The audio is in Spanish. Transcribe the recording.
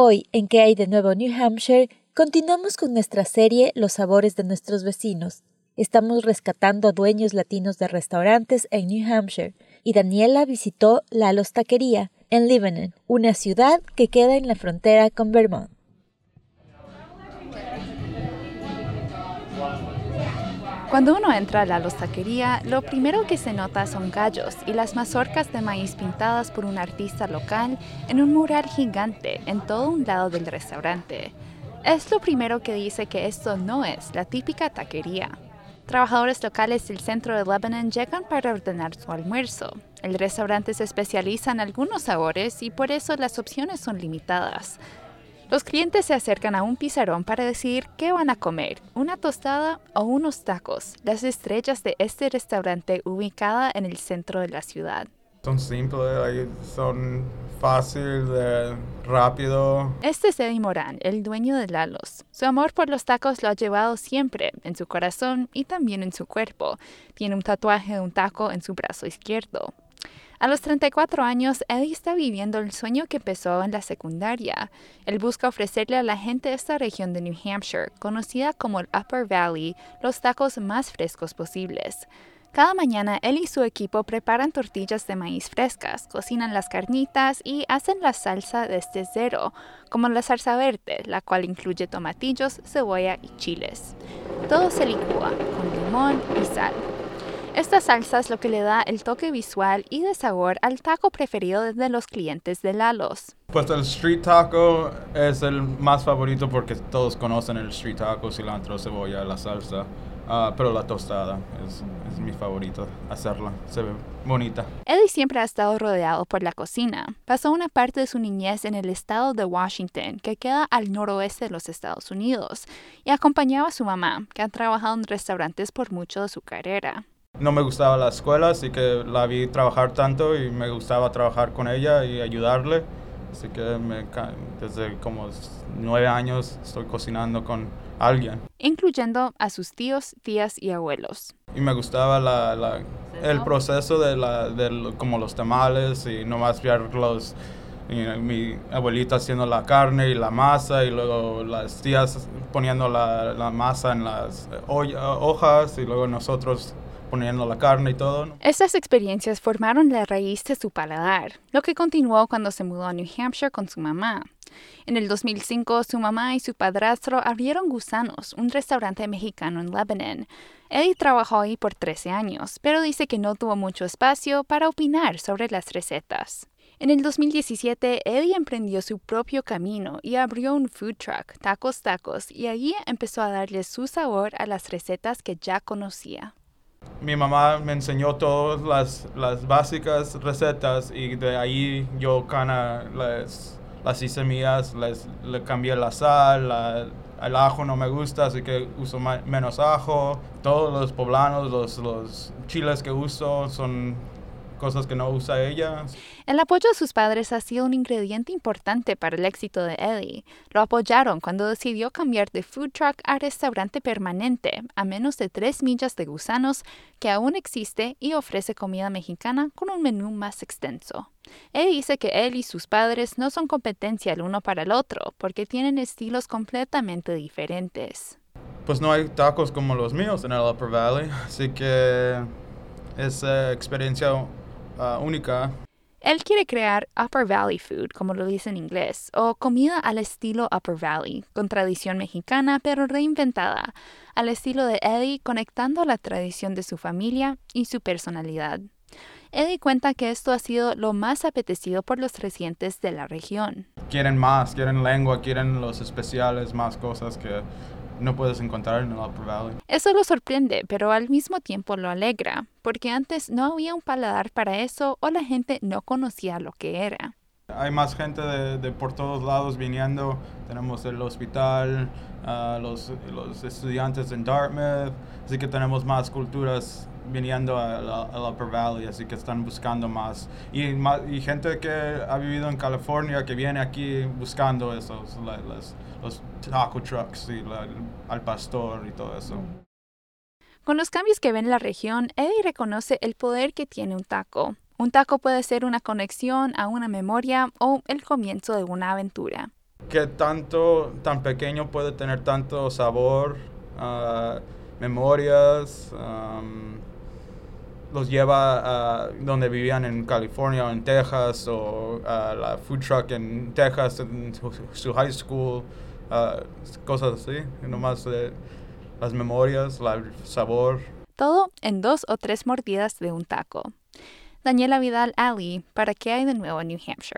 Hoy, en que hay de nuevo New Hampshire, continuamos con nuestra serie Los sabores de nuestros vecinos. Estamos rescatando a dueños latinos de restaurantes en New Hampshire y Daniela visitó La Taquería en Lebanon, una ciudad que queda en la frontera con Vermont. Cuando uno entra a la lostaquería, lo primero que se nota son gallos y las mazorcas de maíz pintadas por un artista local en un mural gigante en todo un lado del restaurante. Es lo primero que dice que esto no es la típica taquería. Trabajadores locales del centro de Lebanon llegan para ordenar su almuerzo. El restaurante se especializa en algunos sabores y por eso las opciones son limitadas. Los clientes se acercan a un pizarrón para decidir qué van a comer, una tostada o unos tacos, las estrellas de este restaurante ubicada en el centro de la ciudad. Son simples, son fáciles, rápido. Este es Eddie Morán, el dueño de Lalos. Su amor por los tacos lo ha llevado siempre, en su corazón y también en su cuerpo. Tiene un tatuaje de un taco en su brazo izquierdo. A los 34 años, Eddie está viviendo el sueño que empezó en la secundaria. Él busca ofrecerle a la gente de esta región de New Hampshire, conocida como el Upper Valley, los tacos más frescos posibles. Cada mañana él y su equipo preparan tortillas de maíz frescas, cocinan las carnitas y hacen la salsa desde cero, como la salsa verde, la cual incluye tomatillos, cebolla y chiles. Todo se licúa con limón y sal. Esta salsa es lo que le da el toque visual y de sabor al taco preferido de los clientes de Lalos. Pues el street taco es el más favorito porque todos conocen el street taco, cilantro, cebolla, la salsa. Ah, pero la tostada es, es, mi favorito hacerla, se ve bonita. Eddie siempre ha estado rodeado por la cocina. Pasó una parte de su niñez en el estado de Washington, que queda al noroeste de los Estados Unidos, y acompañaba a su mamá, que ha trabajado en restaurantes por mucho de su carrera no me gustaba la escuela, así que la vi trabajar tanto y me gustaba trabajar con ella y ayudarle. Así que desde como nueve años estoy cocinando con alguien. Incluyendo a sus tíos, tías y abuelos. Y me gustaba la, el proceso de, la, de como los tamales y nomás ver los, mi abuelita haciendo la carne y la masa y luego las tías poniendo la, la masa en las hojas y luego nosotros poniendo la carne y todo. Estas experiencias formaron la raíz de su paladar, lo que continuó cuando se mudó a New Hampshire con su mamá. En el 2005, su mamá y su padrastro abrieron Gusanos, un restaurante mexicano en Lebanon. Eddie trabajó ahí por 13 años, pero dice que no tuvo mucho espacio para opinar sobre las recetas. En el 2017, Eddie emprendió su propio camino y abrió un food truck, Tacos Tacos, y allí empezó a darle su sabor a las recetas que ya conocía. Mi mamá me enseñó todas las, las básicas recetas y de ahí yo cana las, las hice mías, les, le cambié la sal, el ajo no me gusta, así que uso menos ajo. Todos los poblanos, los, los chiles que uso son cosas que no usa ella. El apoyo de sus padres ha sido un ingrediente importante para el éxito de Eddie. Lo apoyaron cuando decidió cambiar de food truck a restaurante permanente, a menos de tres millas de gusanos, que aún existe y ofrece comida mexicana con un menú más extenso. Eddie dice que él y sus padres no son competencia el uno para el otro, porque tienen estilos completamente diferentes. Pues no hay tacos como los míos en el Upper Valley, así que esa experiencia Ah, única. Él quiere crear Upper Valley Food, como lo dice en inglés, o comida al estilo Upper Valley, con tradición mexicana pero reinventada, al estilo de Eddie, conectando la tradición de su familia y su personalidad. Eddie cuenta que esto ha sido lo más apetecido por los residentes de la región. Quieren más, quieren lengua, quieren los especiales, más cosas que no puedes encontrar en el Upper Valley. Eso lo sorprende, pero al mismo tiempo lo alegra, porque antes no había un paladar para eso o la gente no conocía lo que era. Hay más gente de, por todos lados viniendo. Tenemos el hospital, ah, los, los, estudiantes en Dartmouth, así que tenemos más culturas viniendo al Upper Valley, así que están buscando más. Y, y gente que ha vivido en California, que viene aquí buscando esos, los taco trucks y al pastor y todo eso. Con los cambios que ve en la región, Eddie reconoce el poder que tiene un taco. Un taco puede ser una conexión a una memoria o el comienzo de una aventura. que tanto, tan pequeño puede tener tanto sabor, ah, memorias, los lleva a donde vivían en California o en Texas o a la food truck en Texas, en su, high school, uh, cosas así, nomás de las memorias, el sabor. Todo en dos o tres mordidas de un taco. Daniela Vidal Ali, ¿para qué hay de nuevo en New Hampshire?